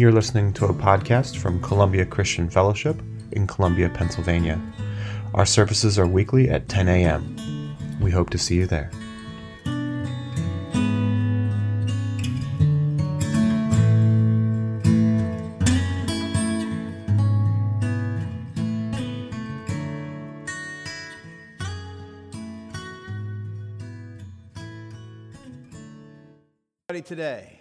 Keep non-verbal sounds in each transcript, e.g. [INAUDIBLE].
You're listening to a podcast from Columbia Christian Fellowship in Columbia, Pennsylvania. Our services are weekly at 10 a.m. We hope to see you there. today.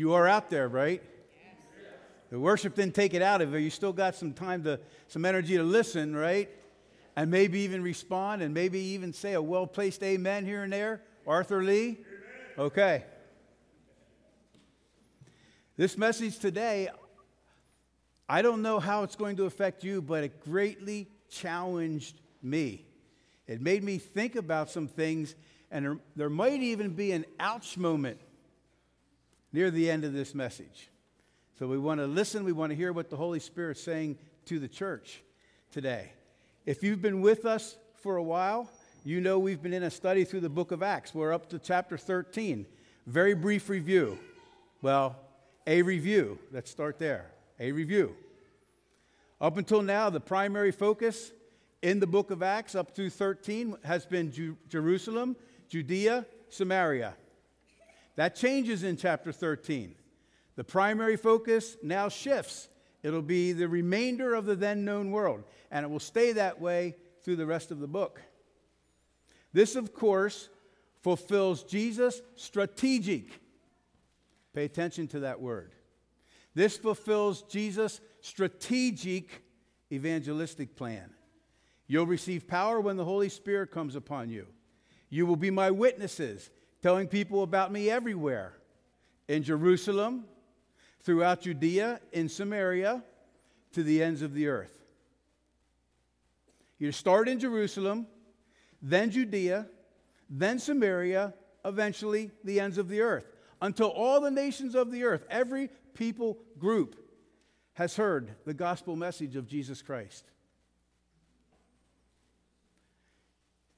You are out there, right? The worship didn't take it out of you. You still got some time to, some energy to listen, right? And maybe even respond and maybe even say a well placed amen here and there. Arthur Lee? Okay. This message today, I don't know how it's going to affect you, but it greatly challenged me. It made me think about some things, and there, there might even be an ouch moment near the end of this message. So we want to listen, we want to hear what the Holy Spirit's saying to the church today. If you've been with us for a while, you know we've been in a study through the book of Acts. We're up to chapter 13. Very brief review. Well, a review. Let's start there. A review. Up until now, the primary focus in the book of Acts, up through 13, has been Ju- Jerusalem, Judea, Samaria. That changes in chapter 13. The primary focus now shifts. It'll be the remainder of the then known world, and it will stay that way through the rest of the book. This, of course, fulfills Jesus' strategic, pay attention to that word. This fulfills Jesus' strategic evangelistic plan. You'll receive power when the Holy Spirit comes upon you. You will be my witnesses telling people about me everywhere in Jerusalem, throughout Judea, in Samaria, to the ends of the earth. You start in Jerusalem, then Judea, then Samaria, eventually the ends of the earth, until all the nations of the earth, every people group, has heard the gospel message of Jesus Christ.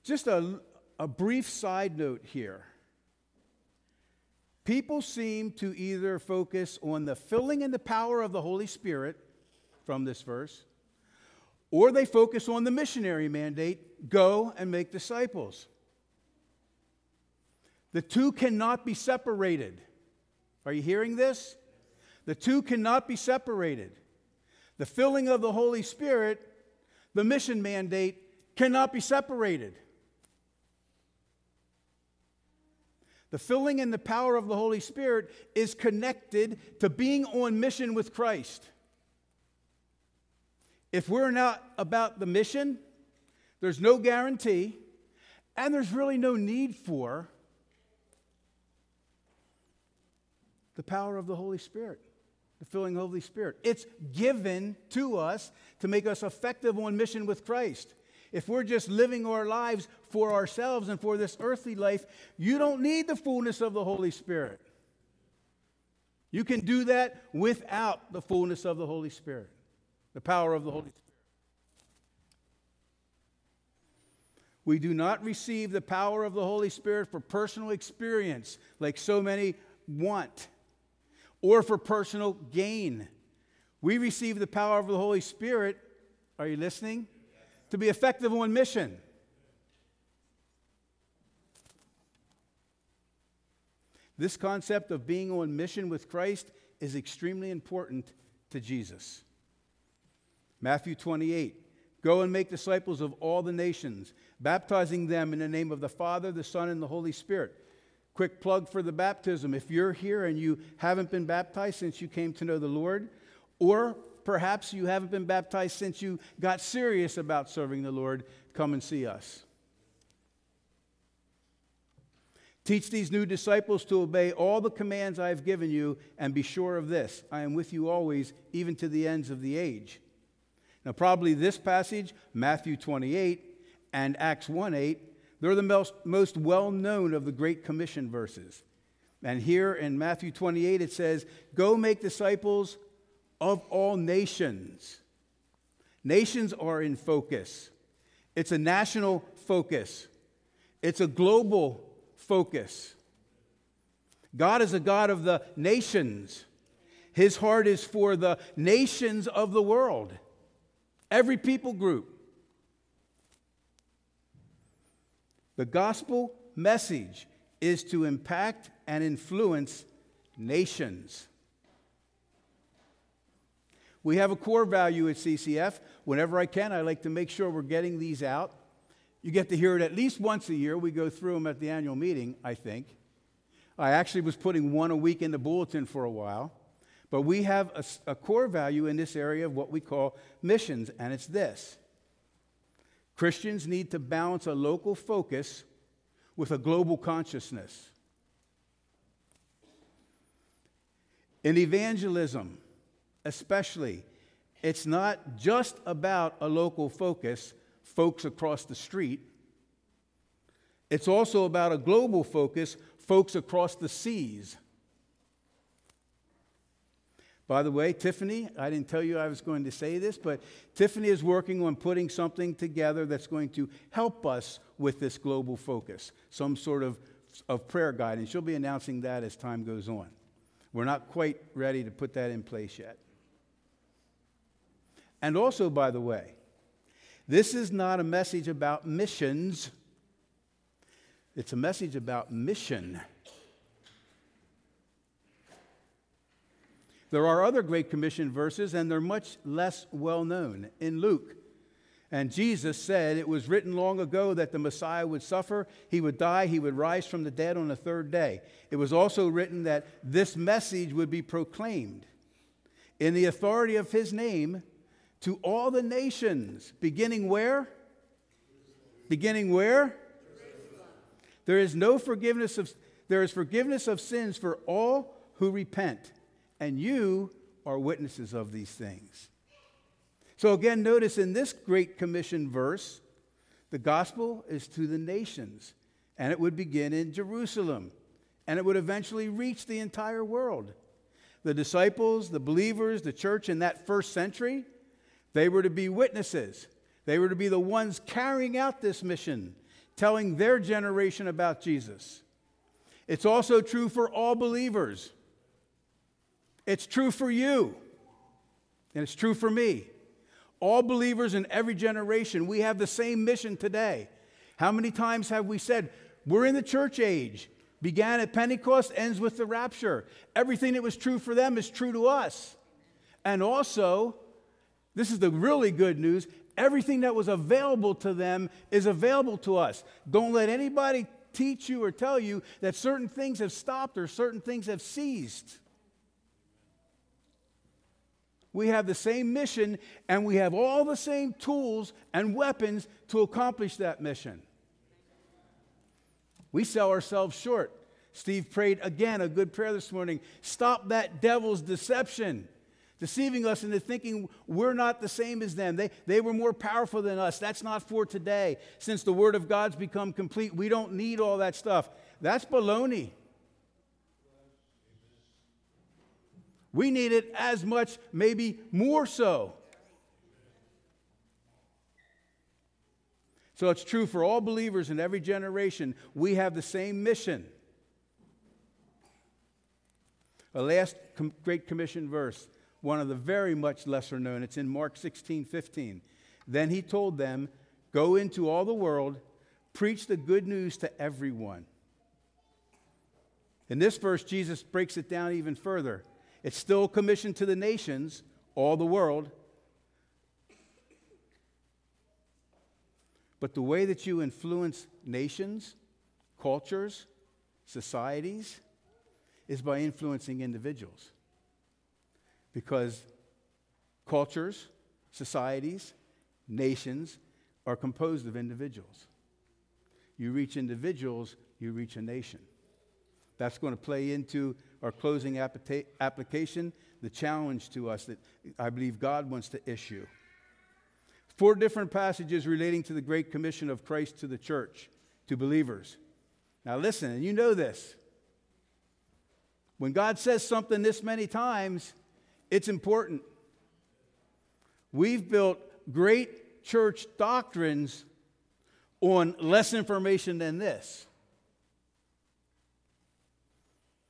Just a, a brief side note here. People seem to either focus on the filling and the power of the Holy Spirit from this verse, or they focus on the missionary mandate go and make disciples. The two cannot be separated. Are you hearing this? The two cannot be separated. The filling of the Holy Spirit, the mission mandate, cannot be separated. The filling and the power of the Holy Spirit is connected to being on mission with Christ. If we're not about the mission, there's no guarantee, and there's really no need for the power of the Holy Spirit, the filling of the Holy Spirit. It's given to us to make us effective on mission with Christ. If we're just living our lives for ourselves and for this earthly life, you don't need the fullness of the Holy Spirit. You can do that without the fullness of the Holy Spirit, the power of the Holy Spirit. We do not receive the power of the Holy Spirit for personal experience, like so many want, or for personal gain. We receive the power of the Holy Spirit. Are you listening? To be effective on mission. This concept of being on mission with Christ is extremely important to Jesus. Matthew 28 Go and make disciples of all the nations, baptizing them in the name of the Father, the Son, and the Holy Spirit. Quick plug for the baptism. If you're here and you haven't been baptized since you came to know the Lord, or perhaps you haven't been baptized since you got serious about serving the Lord, come and see us. Teach these new disciples to obey all the commands I have given you, and be sure of this I am with you always, even to the ends of the age. Now, probably this passage, Matthew 28 and Acts 1 8, they're the most, most well known of the Great Commission verses. And here in Matthew 28, it says, Go make disciples of all nations. Nations are in focus. It's a national focus, it's a global focus. God is a God of the nations. His heart is for the nations of the world, every people group. The gospel message is to impact and influence nations. We have a core value at CCF. Whenever I can, I like to make sure we're getting these out. You get to hear it at least once a year. We go through them at the annual meeting, I think. I actually was putting one a week in the bulletin for a while. But we have a, a core value in this area of what we call missions, and it's this Christians need to balance a local focus with a global consciousness. In evangelism, especially, it's not just about a local focus, folks across the street. It's also about a global focus, folks across the seas. By the way, Tiffany, I didn't tell you I was going to say this, but Tiffany is working on putting something together that's going to help us with this global focus, some sort of, of prayer guide, and she'll be announcing that as time goes on. We're not quite ready to put that in place yet. And also, by the way, this is not a message about missions, it's a message about mission. There are other Great Commission verses, and they're much less well known. In Luke, and Jesus said, It was written long ago that the Messiah would suffer, he would die, he would rise from the dead on the third day. It was also written that this message would be proclaimed in the authority of his name to all the nations, beginning where? Beginning where? There is no forgiveness of there is forgiveness of sins for all who repent and you are witnesses of these things. So, again, notice in this Great Commission verse, the gospel is to the nations, and it would begin in Jerusalem, and it would eventually reach the entire world. The disciples, the believers, the church in that first century, they were to be witnesses. They were to be the ones carrying out this mission, telling their generation about Jesus. It's also true for all believers. It's true for you, and it's true for me. All believers in every generation, we have the same mission today. How many times have we said, we're in the church age, began at Pentecost, ends with the rapture? Everything that was true for them is true to us. And also, this is the really good news everything that was available to them is available to us. Don't let anybody teach you or tell you that certain things have stopped or certain things have ceased. We have the same mission and we have all the same tools and weapons to accomplish that mission. We sell ourselves short. Steve prayed again a good prayer this morning. Stop that devil's deception, deceiving us into thinking we're not the same as them. They, they were more powerful than us. That's not for today. Since the Word of God's become complete, we don't need all that stuff. That's baloney. We need it as much, maybe more so. So it's true for all believers in every generation. We have the same mission. A last com- Great Commission verse, one of the very much lesser known. It's in Mark 16 15. Then he told them, Go into all the world, preach the good news to everyone. In this verse, Jesus breaks it down even further. It's still commissioned to the nations, all the world. But the way that you influence nations, cultures, societies, is by influencing individuals. Because cultures, societies, nations are composed of individuals. You reach individuals, you reach a nation. That's going to play into our closing application, the challenge to us that I believe God wants to issue. Four different passages relating to the Great Commission of Christ to the church, to believers. Now, listen, and you know this. When God says something this many times, it's important. We've built great church doctrines on less information than this.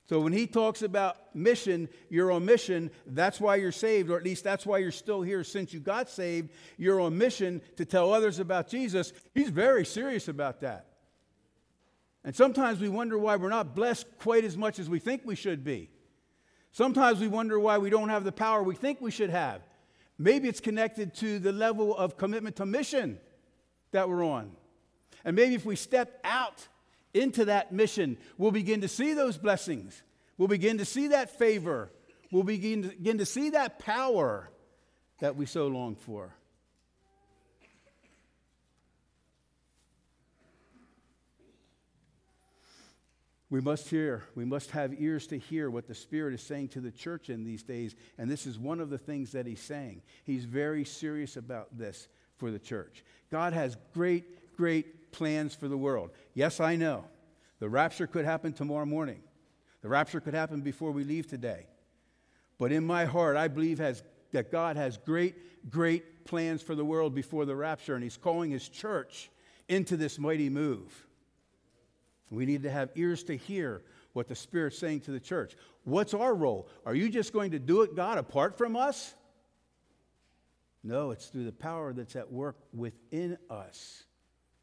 So when he talks about mission, you're on mission. That's why you're saved, or at least that's why you're still here since you got saved. You're on mission to tell others about Jesus. He's very serious about that. And sometimes we wonder why we're not blessed quite as much as we think we should be. Sometimes we wonder why we don't have the power we think we should have. Maybe it's connected to the level of commitment to mission that we're on. And maybe if we step out into that mission, we'll begin to see those blessings. We'll begin to see that favor. We'll begin to, begin to see that power that we so long for. We must hear, we must have ears to hear what the Spirit is saying to the church in these days. And this is one of the things that He's saying. He's very serious about this for the church. God has great, great plans for the world. Yes, I know. The rapture could happen tomorrow morning, the rapture could happen before we leave today. But in my heart, I believe has, that God has great, great plans for the world before the rapture, and He's calling His church into this mighty move. We need to have ears to hear what the Spirit's saying to the church. What's our role? Are you just going to do it, God, apart from us? No, it's through the power that's at work within us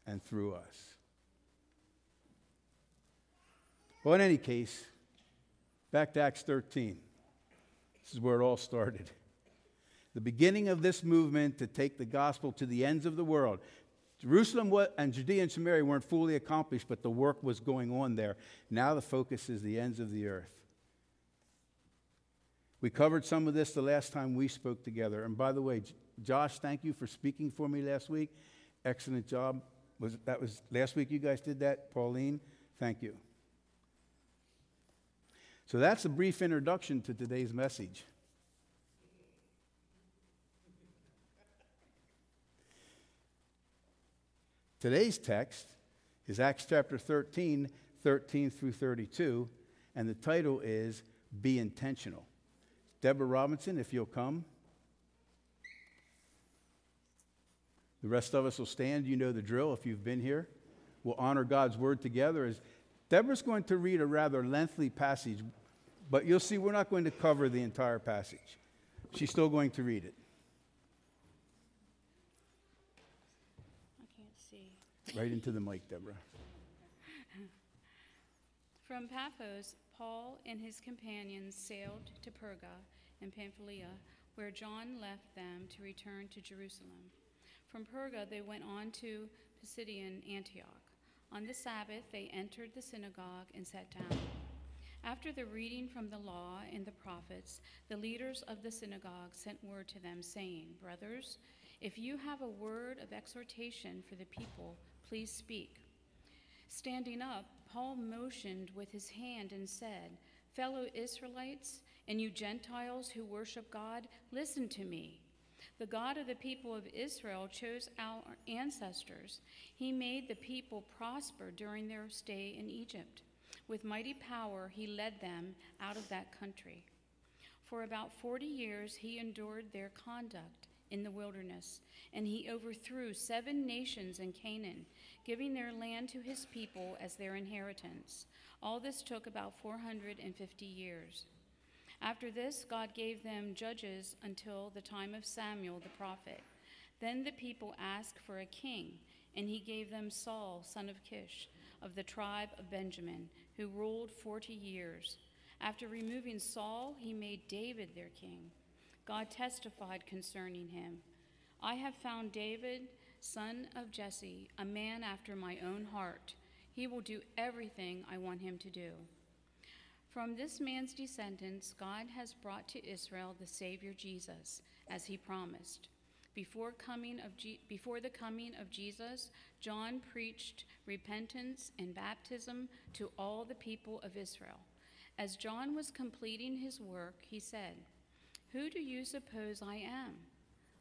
and through us. Well, in any case, back to Acts 13. This is where it all started. The beginning of this movement to take the gospel to the ends of the world. Jerusalem and Judea and Samaria weren't fully accomplished, but the work was going on there. Now the focus is the ends of the earth. We covered some of this the last time we spoke together. And by the way, Josh, thank you for speaking for me last week. Excellent job. Was that was last week you guys did that, Pauline? Thank you. So that's a brief introduction to today's message. Today's text is Acts chapter 13, 13 through 32, and the title is Be Intentional. Deborah Robinson, if you'll come. The rest of us will stand. You know the drill if you've been here. We'll honor God's word together. As Deborah's going to read a rather lengthy passage, but you'll see we're not going to cover the entire passage. She's still going to read it. Right into the mic, Deborah. From Paphos, Paul and his companions sailed to Perga in Pamphylia, where John left them to return to Jerusalem. From Perga, they went on to Pisidian Antioch. On the Sabbath, they entered the synagogue and sat down. After the reading from the law and the prophets, the leaders of the synagogue sent word to them, saying, Brothers, if you have a word of exhortation for the people, Please speak. Standing up, Paul motioned with his hand and said, Fellow Israelites, and you Gentiles who worship God, listen to me. The God of the people of Israel chose our ancestors. He made the people prosper during their stay in Egypt. With mighty power, he led them out of that country. For about 40 years, he endured their conduct in the wilderness, and he overthrew seven nations in Canaan giving their land to his people as their inheritance. All this took about 450 years. After this, God gave them judges until the time of Samuel the prophet. Then the people asked for a king, and he gave them Saul, son of Kish, of the tribe of Benjamin, who ruled 40 years. After removing Saul, he made David their king. God testified concerning him I have found David son of Jesse, a man after my own heart. He will do everything I want him to do. From this man's descendants, God has brought to Israel the Savior Jesus, as he promised. Before, coming of Je- before the coming of Jesus, John preached repentance and baptism to all the people of Israel. As John was completing his work, he said, Who do you suppose I am?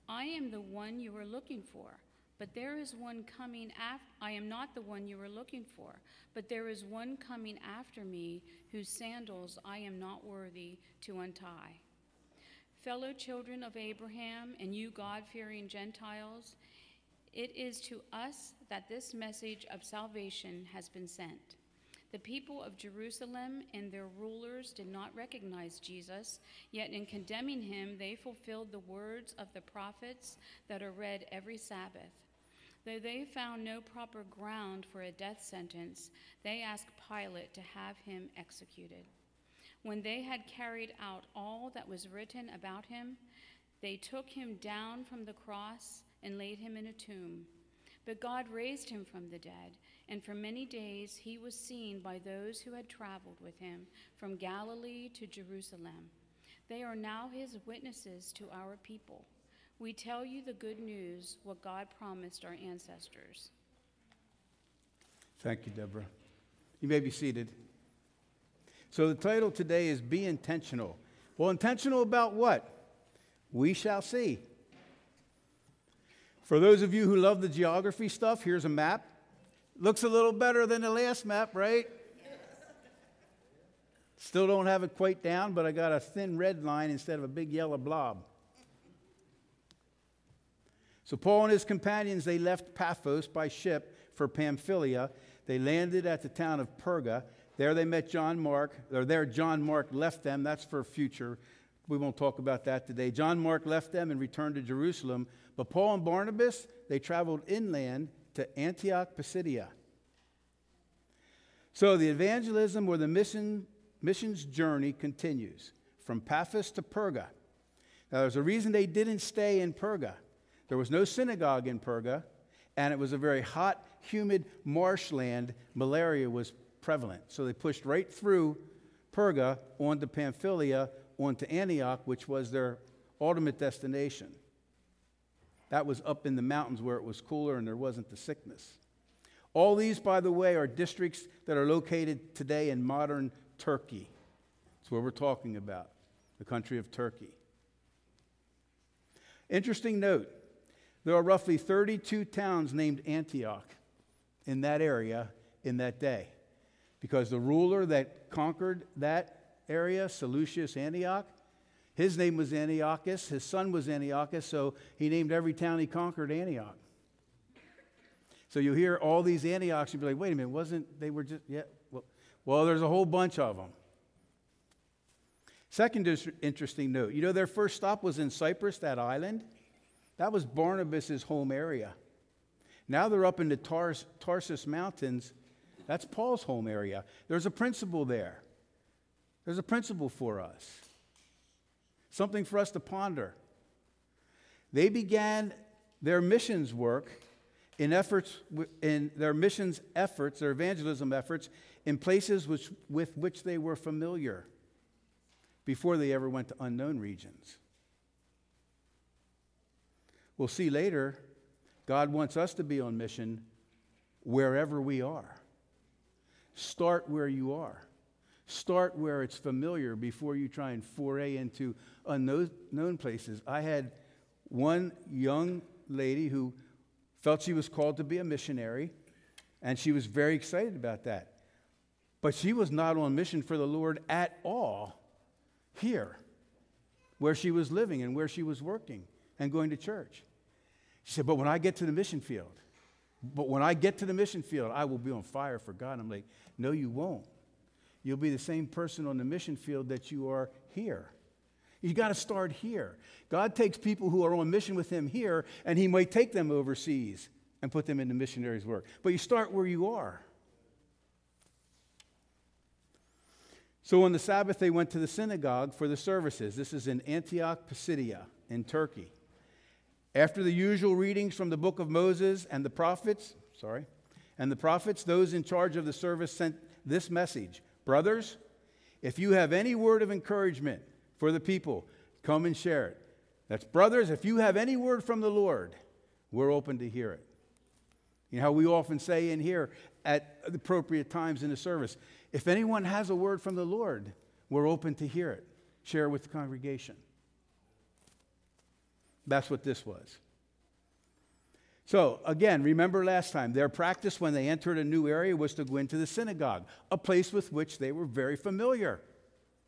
I am the one you are looking for. But there is one coming after, I am not the one you are looking for, but there is one coming after me whose sandals I am not worthy to untie. Fellow children of Abraham and you God fearing Gentiles, it is to us that this message of salvation has been sent. The people of Jerusalem and their rulers did not recognize Jesus, yet in condemning him, they fulfilled the words of the prophets that are read every Sabbath. Though they found no proper ground for a death sentence, they asked Pilate to have him executed. When they had carried out all that was written about him, they took him down from the cross and laid him in a tomb. But God raised him from the dead, and for many days he was seen by those who had traveled with him from Galilee to Jerusalem. They are now his witnesses to our people. We tell you the good news, what God promised our ancestors. Thank you, Deborah. You may be seated. So, the title today is Be Intentional. Well, intentional about what? We shall see. For those of you who love the geography stuff, here's a map. Looks a little better than the last map, right? Still don't have it quite down, but I got a thin red line instead of a big yellow blob. So Paul and his companions they left Paphos by ship for Pamphylia. They landed at the town of Perga. There they met John Mark, or there John Mark left them. That's for future. We won't talk about that today. John Mark left them and returned to Jerusalem. But Paul and Barnabas, they traveled inland to Antioch Pisidia. So the evangelism or the mission, missions journey continues from Paphos to Perga. Now, there's a reason they didn't stay in Perga. There was no synagogue in Perga, and it was a very hot, humid marshland. Malaria was prevalent. So they pushed right through Perga onto Pamphylia, onto Antioch, which was their ultimate destination. That was up in the mountains where it was cooler and there wasn't the sickness. All these, by the way, are districts that are located today in modern Turkey. That's where we're talking about, the country of Turkey. Interesting note there are roughly 32 towns named Antioch in that area in that day because the ruler that conquered that area, Seleucus Antioch, his name was Antiochus, his son was Antiochus, so he named every town he conquered Antioch. So you hear all these Antiochs, you'd be like, wait a minute, wasn't they were just, yeah, well, well there's a whole bunch of them. Second interesting note you know, their first stop was in Cyprus, that island. That was Barnabas' home area. Now they're up in the Tars- Tarsus Mountains. That's Paul's home area. There's a principle there. There's a principle for us, something for us to ponder. They began their missions work in efforts in their missions efforts, their evangelism efforts, in places which, with which they were familiar before they ever went to unknown regions. We'll see later, God wants us to be on mission wherever we are. Start where you are. Start where it's familiar before you try and foray into unknown places. I had one young lady who felt she was called to be a missionary, and she was very excited about that. But she was not on mission for the Lord at all here, where she was living and where she was working and going to church. She said, But when I get to the mission field, but when I get to the mission field, I will be on fire for God. I'm like, No, you won't. You'll be the same person on the mission field that you are here. You got to start here. God takes people who are on mission with Him here, and He might take them overseas and put them into missionaries' work. But you start where you are. So on the Sabbath, they went to the synagogue for the services. This is in Antioch Pisidia in Turkey. After the usual readings from the book of Moses and the prophets, sorry, and the prophets, those in charge of the service sent this message Brothers, if you have any word of encouragement for the people, come and share it. That's brothers, if you have any word from the Lord, we're open to hear it. You know how we often say in here at appropriate times in the service if anyone has a word from the Lord, we're open to hear it. Share it with the congregation. That's what this was. So, again, remember last time, their practice when they entered a new area was to go into the synagogue, a place with which they were very familiar.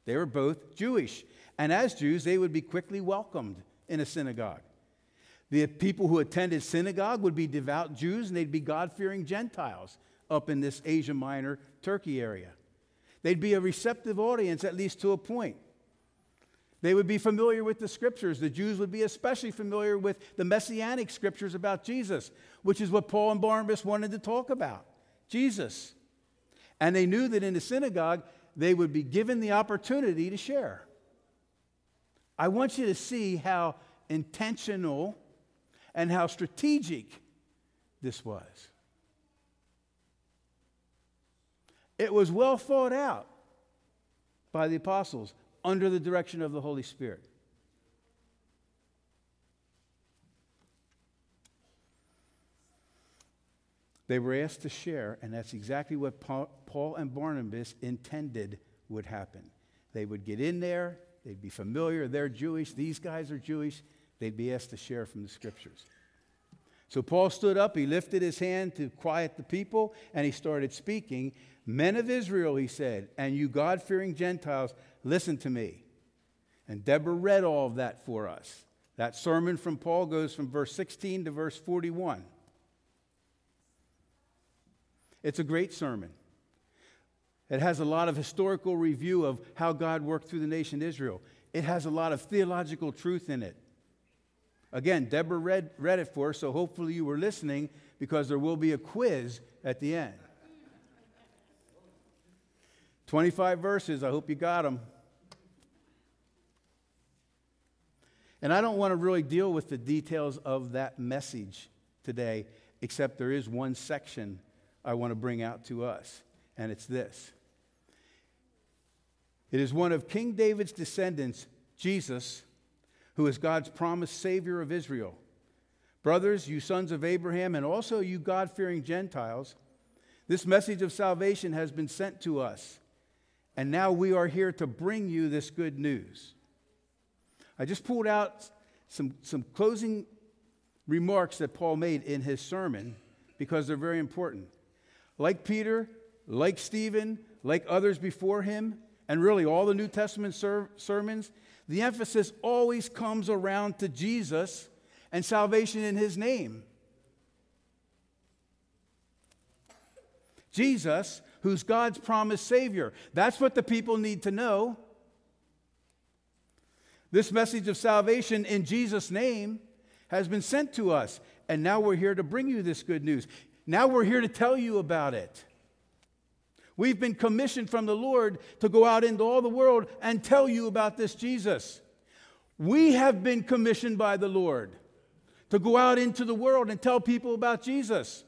They were both Jewish. And as Jews, they would be quickly welcomed in a synagogue. The people who attended synagogue would be devout Jews and they'd be God fearing Gentiles, up in this Asia Minor, Turkey area. They'd be a receptive audience, at least to a point. They would be familiar with the scriptures. The Jews would be especially familiar with the messianic scriptures about Jesus, which is what Paul and Barnabas wanted to talk about Jesus. And they knew that in the synagogue, they would be given the opportunity to share. I want you to see how intentional and how strategic this was. It was well thought out by the apostles under the direction of the Holy Spirit. They were asked to share, and that's exactly what Paul and Barnabas intended would happen. They would get in there, they'd be familiar, they're Jewish, these guys are Jewish, they'd be asked to share from the scriptures. So Paul stood up, he lifted his hand to quiet the people, and he started speaking. Men of Israel, he said, and you God fearing Gentiles, listen to me. And Deborah read all of that for us. That sermon from Paul goes from verse 16 to verse 41. It's a great sermon. It has a lot of historical review of how God worked through the nation Israel. It has a lot of theological truth in it. Again, Deborah read, read it for us, so hopefully you were listening because there will be a quiz at the end. 25 verses, I hope you got them. And I don't want to really deal with the details of that message today, except there is one section I want to bring out to us, and it's this. It is one of King David's descendants, Jesus, who is God's promised Savior of Israel. Brothers, you sons of Abraham, and also you God fearing Gentiles, this message of salvation has been sent to us, and now we are here to bring you this good news. I just pulled out some, some closing remarks that Paul made in his sermon because they're very important. Like Peter, like Stephen, like others before him, and really all the New Testament ser- sermons, the emphasis always comes around to Jesus and salvation in his name. Jesus, who's God's promised Savior. That's what the people need to know. This message of salvation in Jesus' name has been sent to us, and now we're here to bring you this good news. Now we're here to tell you about it. We've been commissioned from the Lord to go out into all the world and tell you about this Jesus. We have been commissioned by the Lord to go out into the world and tell people about Jesus.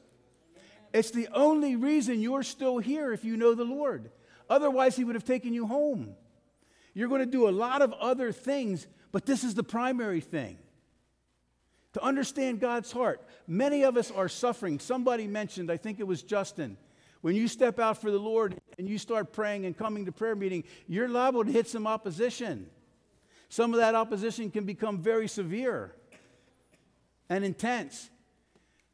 It's the only reason you're still here if you know the Lord. Otherwise, He would have taken you home. You're going to do a lot of other things, but this is the primary thing. To understand God's heart. Many of us are suffering. Somebody mentioned, I think it was Justin, when you step out for the Lord and you start praying and coming to prayer meeting, you're liable to hit some opposition. Some of that opposition can become very severe and intense.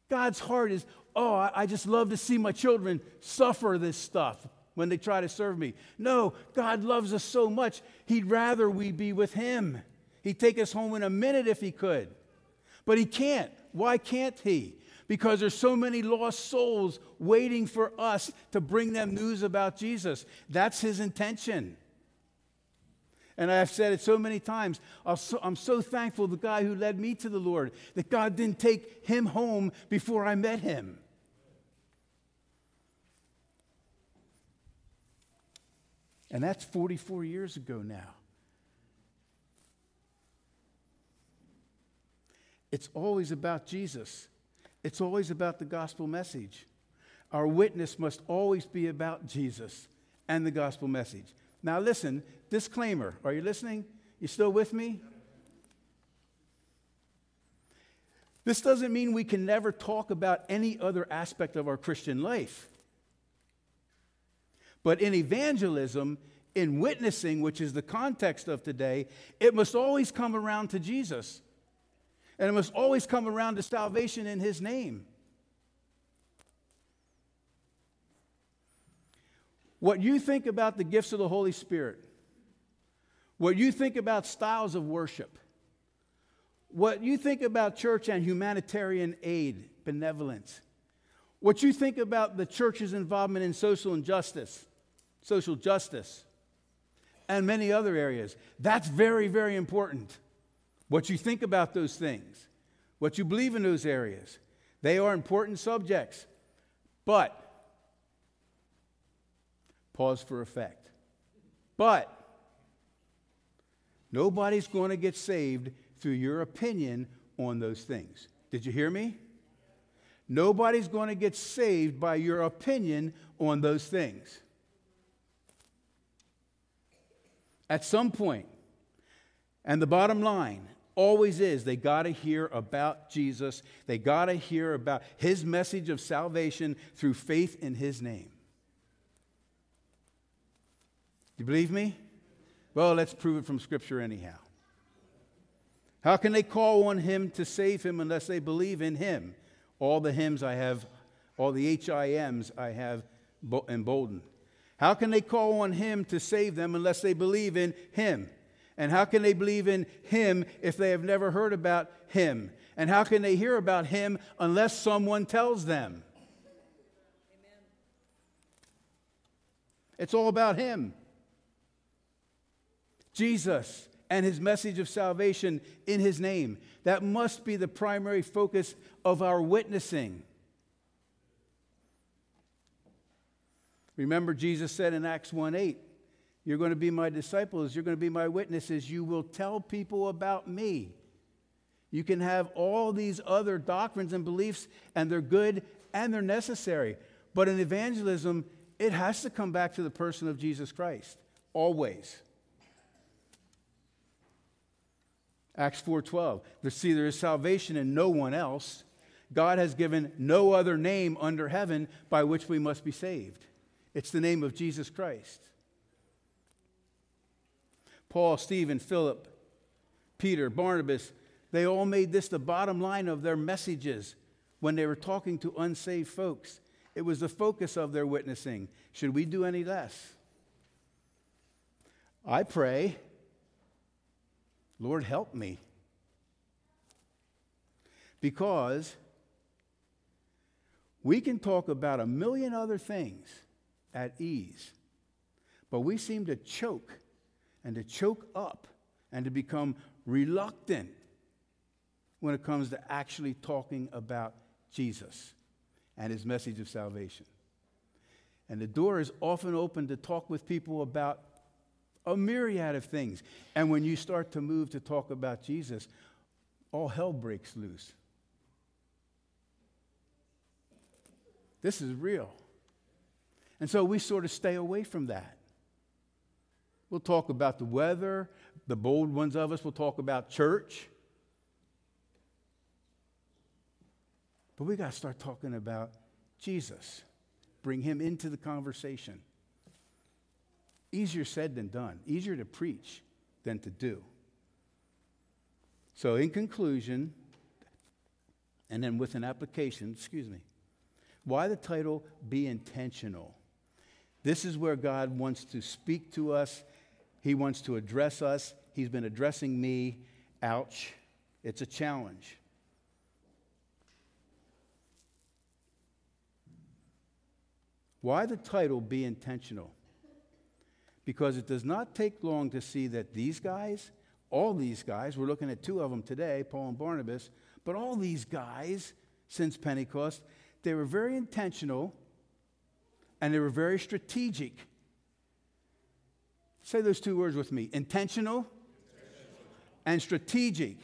God's heart is, oh, I just love to see my children suffer this stuff when they try to serve me. No, God loves us so much, He'd rather we be with Him. He'd take us home in a minute if He could. But He can't. Why can't He? Because there's so many lost souls waiting for us to bring them news about Jesus. That's His intention. And I've said it so many times. I'm so thankful the guy who led me to the Lord, that God didn't take him home before I met him. And that's 44 years ago now. It's always about Jesus, it's always about the gospel message. Our witness must always be about Jesus and the gospel message. Now, listen, disclaimer. Are you listening? You still with me? This doesn't mean we can never talk about any other aspect of our Christian life. But in evangelism, in witnessing, which is the context of today, it must always come around to Jesus. And it must always come around to salvation in His name. What you think about the gifts of the Holy Spirit, what you think about styles of worship, what you think about church and humanitarian aid, benevolence, What you think about the church's involvement in social injustice, social justice, and many other areas, that's very, very important. What you think about those things, what you believe in those areas, they are important subjects. But, pause for effect. But, nobody's going to get saved through your opinion on those things. Did you hear me? Nobody's going to get saved by your opinion on those things. At some point, and the bottom line always is they got to hear about Jesus. They got to hear about his message of salvation through faith in his name. You believe me? Well, let's prove it from Scripture anyhow. How can they call on him to save him unless they believe in him? all the hymns I have, all the HIMs I have emboldened. How can they call on Him to save them unless they believe in Him? And how can they believe in Him if they have never heard about Him? And how can they hear about Him unless someone tells them? Amen. It's all about Him. Jesus and his message of salvation in his name. That must be the primary focus of our witnessing. Remember, Jesus said in Acts 1 8, You're going to be my disciples, you're going to be my witnesses, you will tell people about me. You can have all these other doctrines and beliefs, and they're good and they're necessary. But in evangelism, it has to come back to the person of Jesus Christ, always. Acts 4:12. See, there is salvation in no one else. God has given no other name under heaven by which we must be saved. It's the name of Jesus Christ. Paul, Stephen, Philip, Peter, Barnabas, they all made this the bottom line of their messages when they were talking to unsaved folks. It was the focus of their witnessing. Should we do any less? I pray Lord, help me. Because we can talk about a million other things at ease, but we seem to choke and to choke up and to become reluctant when it comes to actually talking about Jesus and his message of salvation. And the door is often open to talk with people about a myriad of things. And when you start to move to talk about Jesus, all hell breaks loose. This is real. And so we sort of stay away from that. We'll talk about the weather, the bold ones of us will talk about church. But we got to start talking about Jesus. Bring him into the conversation. Easier said than done, easier to preach than to do. So, in conclusion, and then with an application, excuse me, why the title Be Intentional? This is where God wants to speak to us, He wants to address us. He's been addressing me. Ouch. It's a challenge. Why the title Be Intentional? because it does not take long to see that these guys, all these guys, we're looking at two of them today, Paul and Barnabas, but all these guys since Pentecost, they were very intentional and they were very strategic. Say those two words with me intentional, and strategic.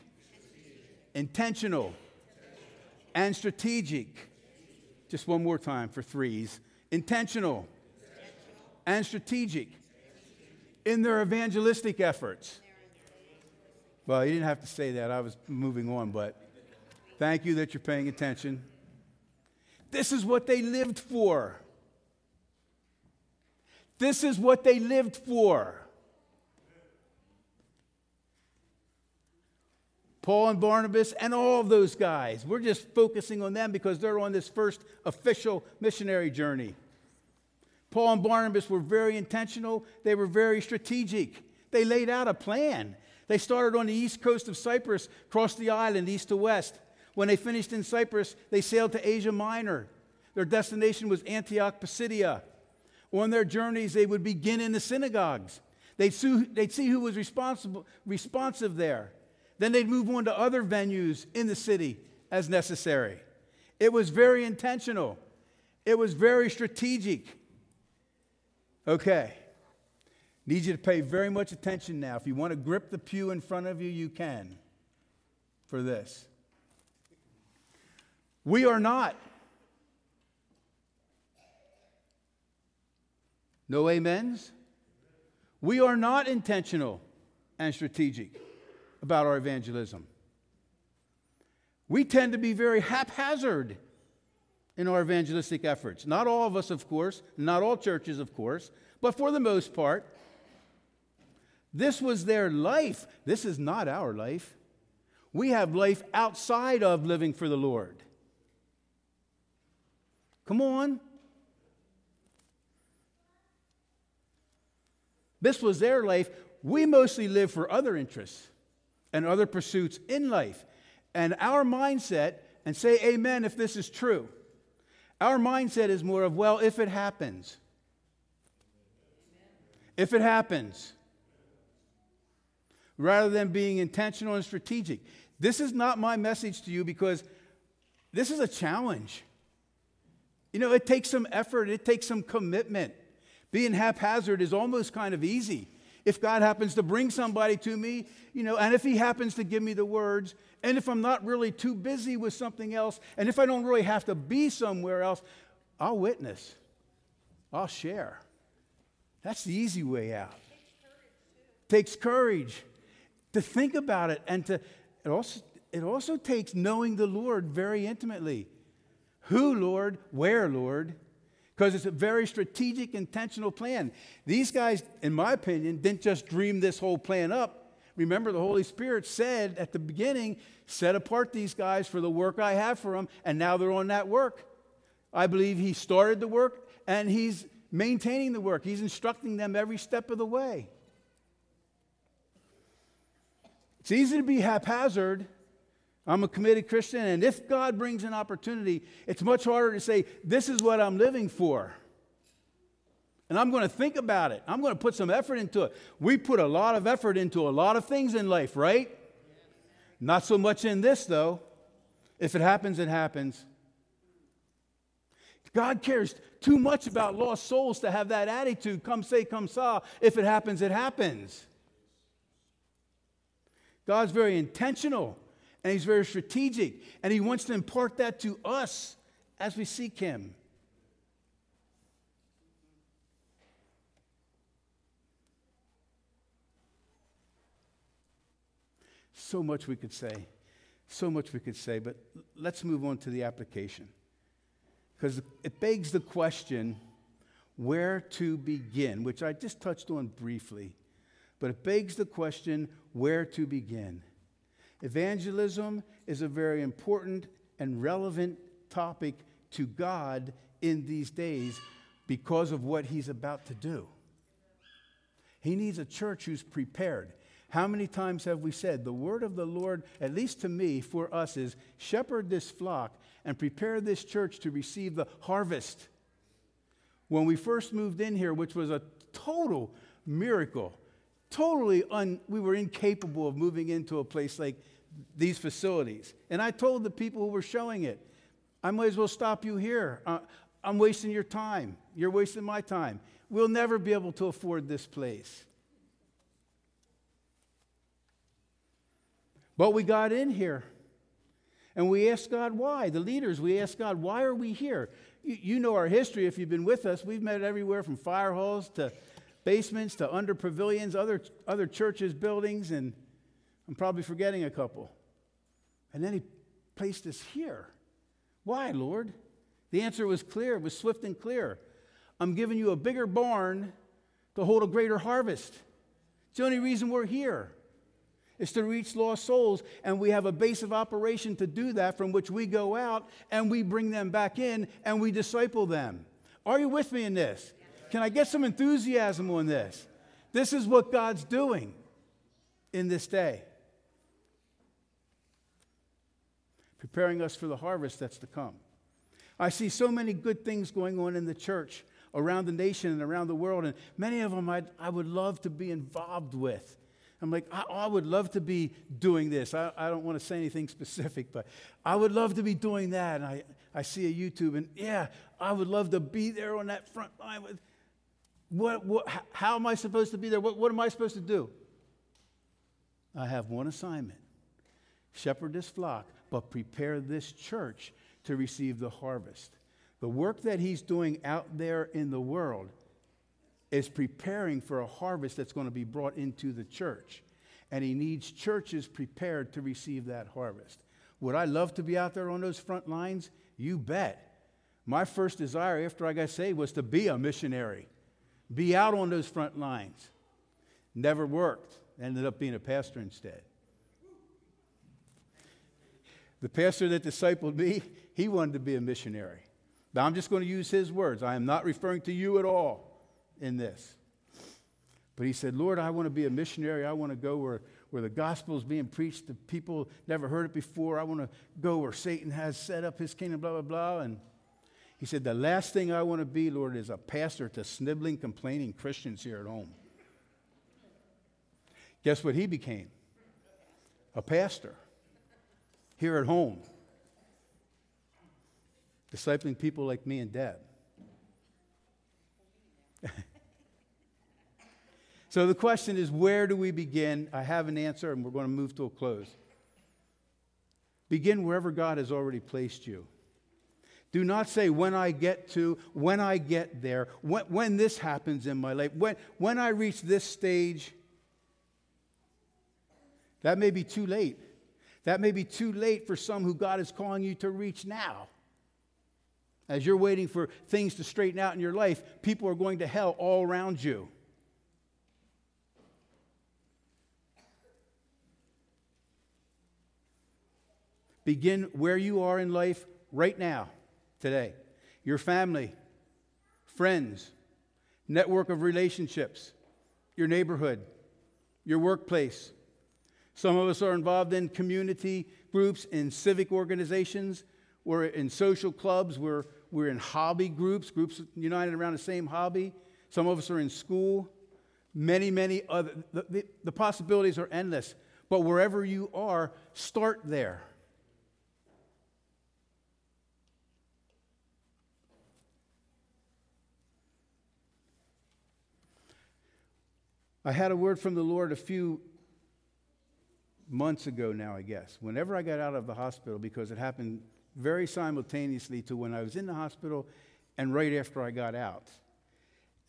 intentional and strategic. Just one more time for threes intentional, and strategic in their evangelistic efforts. Well, you didn't have to say that. I was moving on, but thank you that you're paying attention. This is what they lived for. This is what they lived for. Paul and Barnabas and all of those guys. We're just focusing on them because they're on this first official missionary journey. Paul and Barnabas were very intentional, they were very strategic. They laid out a plan. They started on the east coast of Cyprus, crossed the island east to west. When they finished in Cyprus, they sailed to Asia Minor. Their destination was Antioch Pisidia. On their journeys, they would begin in the synagogues. They'd, see, they'd see who was responsible, responsive there. Then they'd move on to other venues in the city as necessary. It was very intentional, it was very strategic. Okay. Need you to pay very much attention now. If you want to grip the pew in front of you, you can for this. We are not. No amens? We are not intentional and strategic about our evangelism. We tend to be very haphazard in our evangelistic efforts. Not all of us, of course, not all churches, of course, but for the most part. This was their life. This is not our life. We have life outside of living for the Lord. Come on. This was their life. We mostly live for other interests and other pursuits in life. And our mindset, and say amen if this is true, our mindset is more of, well, if it happens. If it happens. Rather than being intentional and strategic. This is not my message to you because this is a challenge. You know, it takes some effort, it takes some commitment. Being haphazard is almost kind of easy. If God happens to bring somebody to me, you know, and if He happens to give me the words, and if I'm not really too busy with something else, and if I don't really have to be somewhere else, I'll witness, I'll share. That's the easy way out. Takes courage, takes courage to think about it, and to it also, it also takes knowing the Lord very intimately. Who, Lord? Where, Lord? Because it's a very strategic, intentional plan. These guys, in my opinion, didn't just dream this whole plan up. Remember, the Holy Spirit said at the beginning, set apart these guys for the work I have for them, and now they're on that work. I believe He started the work and He's maintaining the work, He's instructing them every step of the way. It's easy to be haphazard I'm a committed Christian, and if God brings an opportunity, it's much harder to say, This is what I'm living for. And I'm going to think about it. I'm going to put some effort into it. We put a lot of effort into a lot of things in life, right? Not so much in this, though. If it happens, it happens. God cares too much about lost souls to have that attitude come say, come saw. If it happens, it happens. God's very intentional and he's very strategic, and he wants to impart that to us as we seek him. So much we could say, so much we could say, but let's move on to the application. Because it begs the question where to begin, which I just touched on briefly. But it begs the question where to begin. Evangelism is a very important and relevant topic to God in these days because of what he's about to do. He needs a church who's prepared. How many times have we said the word of the Lord, at least to me, for us, is shepherd this flock and prepare this church to receive the harvest? When we first moved in here, which was a total miracle, totally un, we were incapable of moving into a place like these facilities. And I told the people who were showing it, I might as well stop you here. Uh, I'm wasting your time. You're wasting my time. We'll never be able to afford this place. But we got in here and we asked God why. The leaders, we asked God, why are we here? You, you know our history if you've been with us. We've met everywhere from fire halls to basements to under pavilions, other, other churches, buildings, and I'm probably forgetting a couple. And then he placed us here. Why, Lord? The answer was clear, it was swift and clear. I'm giving you a bigger barn to hold a greater harvest. It's the only reason we're here. Is to reach lost souls, and we have a base of operation to do that from which we go out and we bring them back in and we disciple them. Are you with me in this? Can I get some enthusiasm on this? This is what God's doing in this day, preparing us for the harvest that's to come. I see so many good things going on in the church around the nation and around the world, and many of them I'd, I would love to be involved with. I'm like, I, I would love to be doing this. I, I don't want to say anything [LAUGHS] specific, but I would love to be doing that. And I, I see a YouTube, and yeah, I would love to be there on that front line. With, what, what, how am I supposed to be there? What, what am I supposed to do? I have one assignment shepherd this flock, but prepare this church to receive the harvest. The work that he's doing out there in the world is preparing for a harvest that's going to be brought into the church. And he needs churches prepared to receive that harvest. Would I love to be out there on those front lines? You bet. My first desire after I got saved was to be a missionary, be out on those front lines. Never worked. Ended up being a pastor instead. The pastor that discipled me, he wanted to be a missionary. Now, I'm just going to use his words. I am not referring to you at all in this. But he said, Lord, I want to be a missionary. I want to go where, where the gospel is being preached to people never heard it before. I want to go where Satan has set up his kingdom, blah, blah, blah. And he said, The last thing I want to be, Lord, is a pastor to sniveling, complaining Christians here at home. Guess what he became? A pastor here at home, discipling people like me and Deb. [LAUGHS] so the question is where do we begin? I have an answer, and we're going to move to a close. Begin wherever God has already placed you. Do not say, when I get to, when I get there, when, when this happens in my life, when, when I reach this stage. That may be too late. That may be too late for some who God is calling you to reach now. As you're waiting for things to straighten out in your life, people are going to hell all around you. Begin where you are in life right now, today. Your family, friends, network of relationships, your neighborhood, your workplace, some of us are involved in community groups, in civic organizations, we're in social clubs, we're, we're in hobby groups, groups united around the same hobby. Some of us are in school. Many, many other, the, the, the possibilities are endless. But wherever you are, start there. I had a word from the Lord a few months ago now, I guess, whenever I got out of the hospital, because it happened very simultaneously to when I was in the hospital and right after I got out.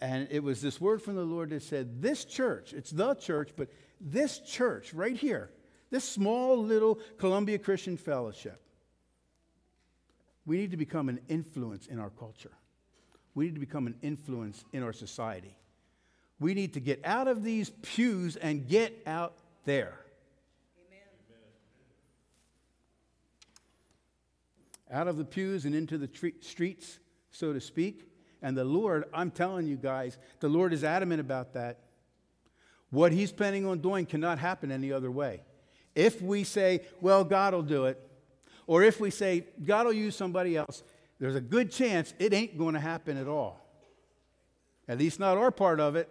And it was this word from the Lord that said, This church, it's the church, but this church right here, this small little Columbia Christian Fellowship, we need to become an influence in our culture. We need to become an influence in our society. We need to get out of these pews and get out there. out of the pews and into the tre- streets, so to speak. And the Lord, I'm telling you guys, the Lord is adamant about that. What He's planning on doing cannot happen any other way. If we say, well, God will do it, or if we say, God will use somebody else, there's a good chance it ain't going to happen at all. At least not our part of it,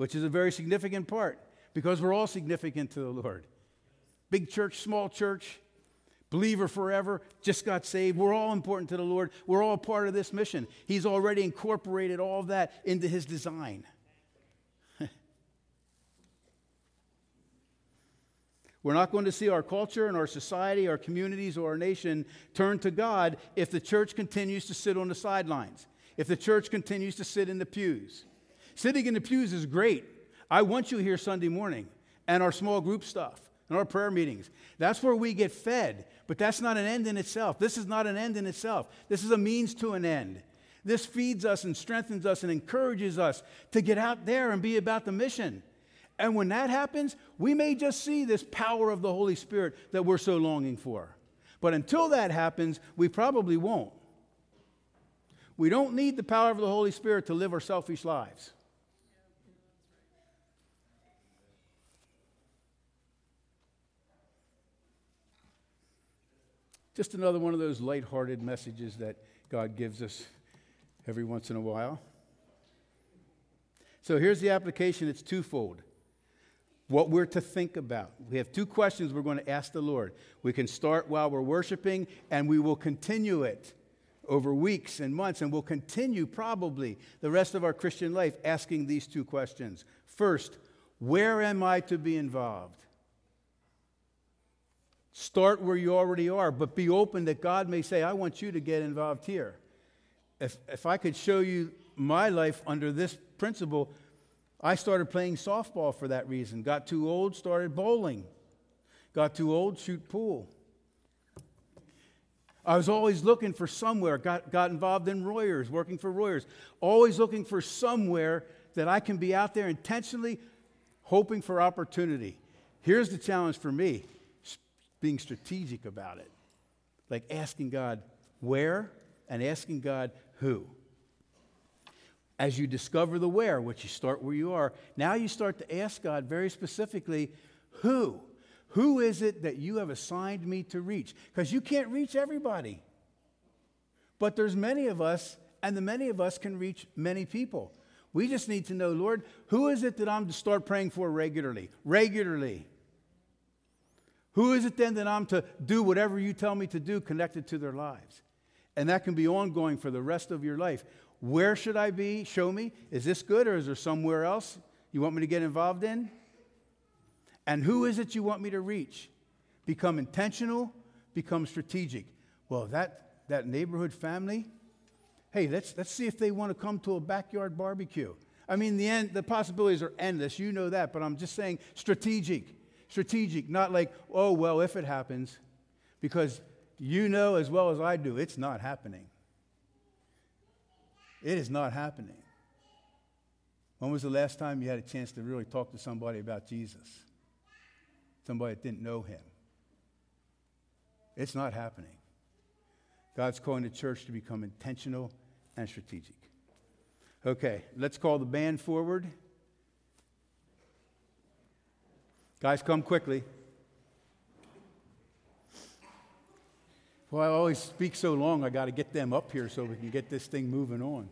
which is a very significant part because we're all significant to the Lord. Big church, small church, believer forever, just got saved. We're all important to the Lord. We're all part of this mission. He's already incorporated all that into his design. [LAUGHS] We're not going to see our culture and our society, our communities, or our nation turn to God if the church continues to sit on the sidelines, if the church continues to sit in the pews. Sitting in the pews is great. I want you here Sunday morning and our small group stuff and our prayer meetings. That's where we get fed. But that's not an end in itself. This is not an end in itself. This is a means to an end. This feeds us and strengthens us and encourages us to get out there and be about the mission. And when that happens, we may just see this power of the Holy Spirit that we're so longing for. But until that happens, we probably won't. We don't need the power of the Holy Spirit to live our selfish lives. Just another one of those light-hearted messages that God gives us every once in a while. So here's the application it's twofold. What we're to think about. We have two questions we're going to ask the Lord. We can start while we're worshiping, and we will continue it over weeks and months, and we'll continue probably the rest of our Christian life asking these two questions. First, where am I to be involved? Start where you already are, but be open that God may say, I want you to get involved here. If, if I could show you my life under this principle, I started playing softball for that reason. Got too old, started bowling. Got too old, shoot pool. I was always looking for somewhere, got, got involved in Royers, working for Royers. Always looking for somewhere that I can be out there intentionally hoping for opportunity. Here's the challenge for me being strategic about it. Like asking God where and asking God who. As you discover the where, which you start where you are, now you start to ask God very specifically, who? Who is it that you have assigned me to reach? Because you can't reach everybody. But there's many of us, and the many of us can reach many people. We just need to know, Lord, who is it that I'm to start praying for regularly? Regularly. Who is it then that I'm to do whatever you tell me to do connected to their lives? And that can be ongoing for the rest of your life. Where should I be? Show me. Is this good or is there somewhere else you want me to get involved in? And who is it you want me to reach? Become intentional, become strategic. Well, that, that neighborhood family, hey, let's, let's see if they want to come to a backyard barbecue. I mean, the, end, the possibilities are endless. You know that, but I'm just saying strategic. Strategic, not like, oh, well, if it happens. Because you know as well as I do, it's not happening. It is not happening. When was the last time you had a chance to really talk to somebody about Jesus? Somebody that didn't know him. It's not happening. God's calling the church to become intentional and strategic. Okay, let's call the band forward. Guys, come quickly. Well, I always speak so long, I got to get them up here so we can get this thing moving on.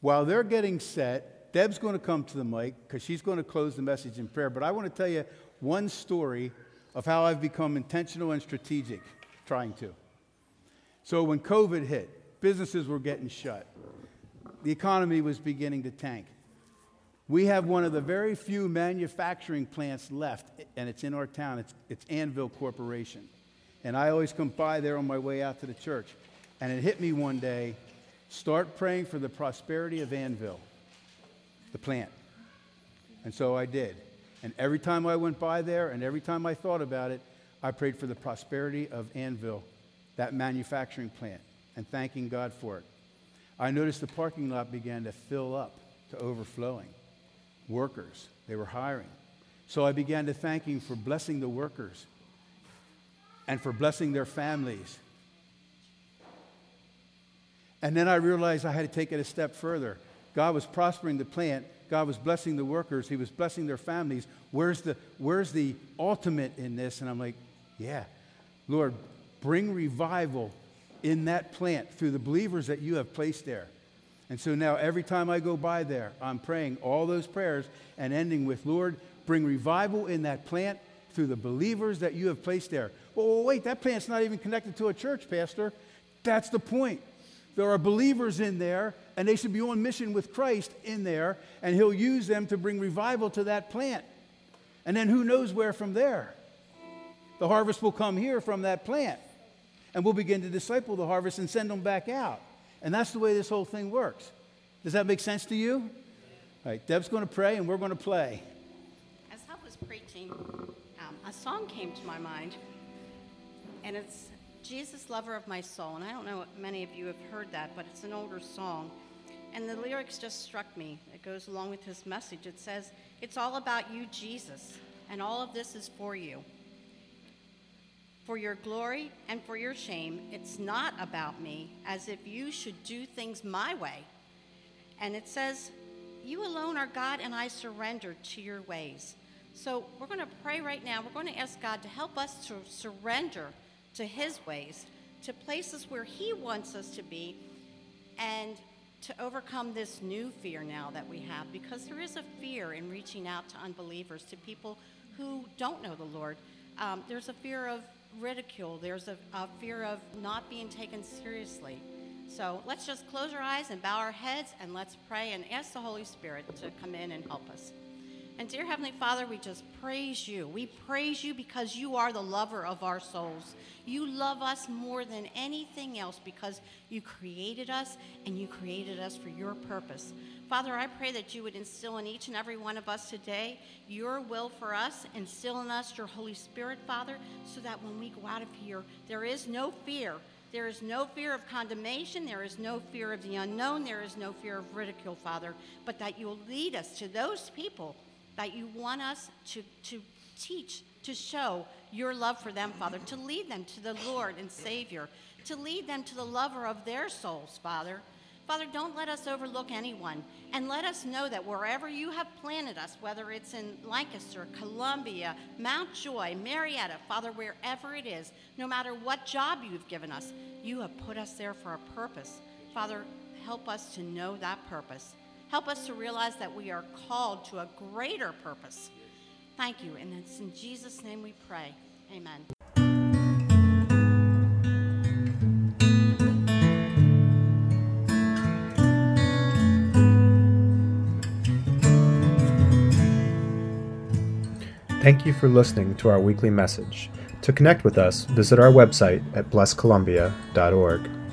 While they're getting set, Deb's going to come to the mic because she's going to close the message in prayer. But I want to tell you one story of how I've become intentional and strategic trying to. So when COVID hit, businesses were getting shut, the economy was beginning to tank. We have one of the very few manufacturing plants left, and it's in our town. It's, it's Anvil Corporation. And I always come by there on my way out to the church. And it hit me one day start praying for the prosperity of Anvil, the plant. And so I did. And every time I went by there and every time I thought about it, I prayed for the prosperity of Anvil, that manufacturing plant, and thanking God for it. I noticed the parking lot began to fill up to overflowing. Workers, they were hiring. So I began to thank Him for blessing the workers and for blessing their families. And then I realized I had to take it a step further. God was prospering the plant, God was blessing the workers, He was blessing their families. Where's the, where's the ultimate in this? And I'm like, yeah, Lord, bring revival in that plant through the believers that you have placed there. And so now every time I go by there, I'm praying all those prayers and ending with, Lord, bring revival in that plant through the believers that you have placed there. Well, wait, that plant's not even connected to a church, Pastor. That's the point. There are believers in there, and they should be on mission with Christ in there, and He'll use them to bring revival to that plant. And then who knows where from there? The harvest will come here from that plant, and we'll begin to disciple the harvest and send them back out. And that's the way this whole thing works. Does that make sense to you? All right, Deb's going to pray and we're going to play. As I was preaching, um, a song came to my mind, and it's Jesus, Lover of My Soul. And I don't know if many of you have heard that, but it's an older song. And the lyrics just struck me. It goes along with his message. It says, It's all about you, Jesus, and all of this is for you. For your glory and for your shame, it's not about me, as if you should do things my way. And it says, You alone are God, and I surrender to your ways. So we're going to pray right now. We're going to ask God to help us to surrender to His ways, to places where He wants us to be, and to overcome this new fear now that we have, because there is a fear in reaching out to unbelievers, to people who don't know the Lord. Um, there's a fear of ridicule, there's a, a fear of not being taken seriously. So let's just close our eyes and bow our heads and let's pray and ask the Holy Spirit to come in and help us. And dear Heavenly Father, we just praise you. We praise you because you are the lover of our souls. You love us more than anything else because you created us and you created us for your purpose. Father, I pray that you would instill in each and every one of us today your will for us, instill in us your Holy Spirit, Father, so that when we go out of here, there is no fear. There is no fear of condemnation. There is no fear of the unknown. There is no fear of ridicule, Father, but that you'll lead us to those people that you want us to, to teach, to show your love for them, Father, to lead them to the Lord and Savior, to lead them to the lover of their souls, Father. Father, don't let us overlook anyone. And let us know that wherever you have planted us, whether it's in Lancaster, Columbia, Mount Joy, Marietta, Father, wherever it is, no matter what job you've given us, you have put us there for a purpose. Father, help us to know that purpose. Help us to realize that we are called to a greater purpose. Thank you. And it's in Jesus' name we pray. Amen. Thank you for listening to our weekly message. To connect with us, visit our website at blesscolumbia.org.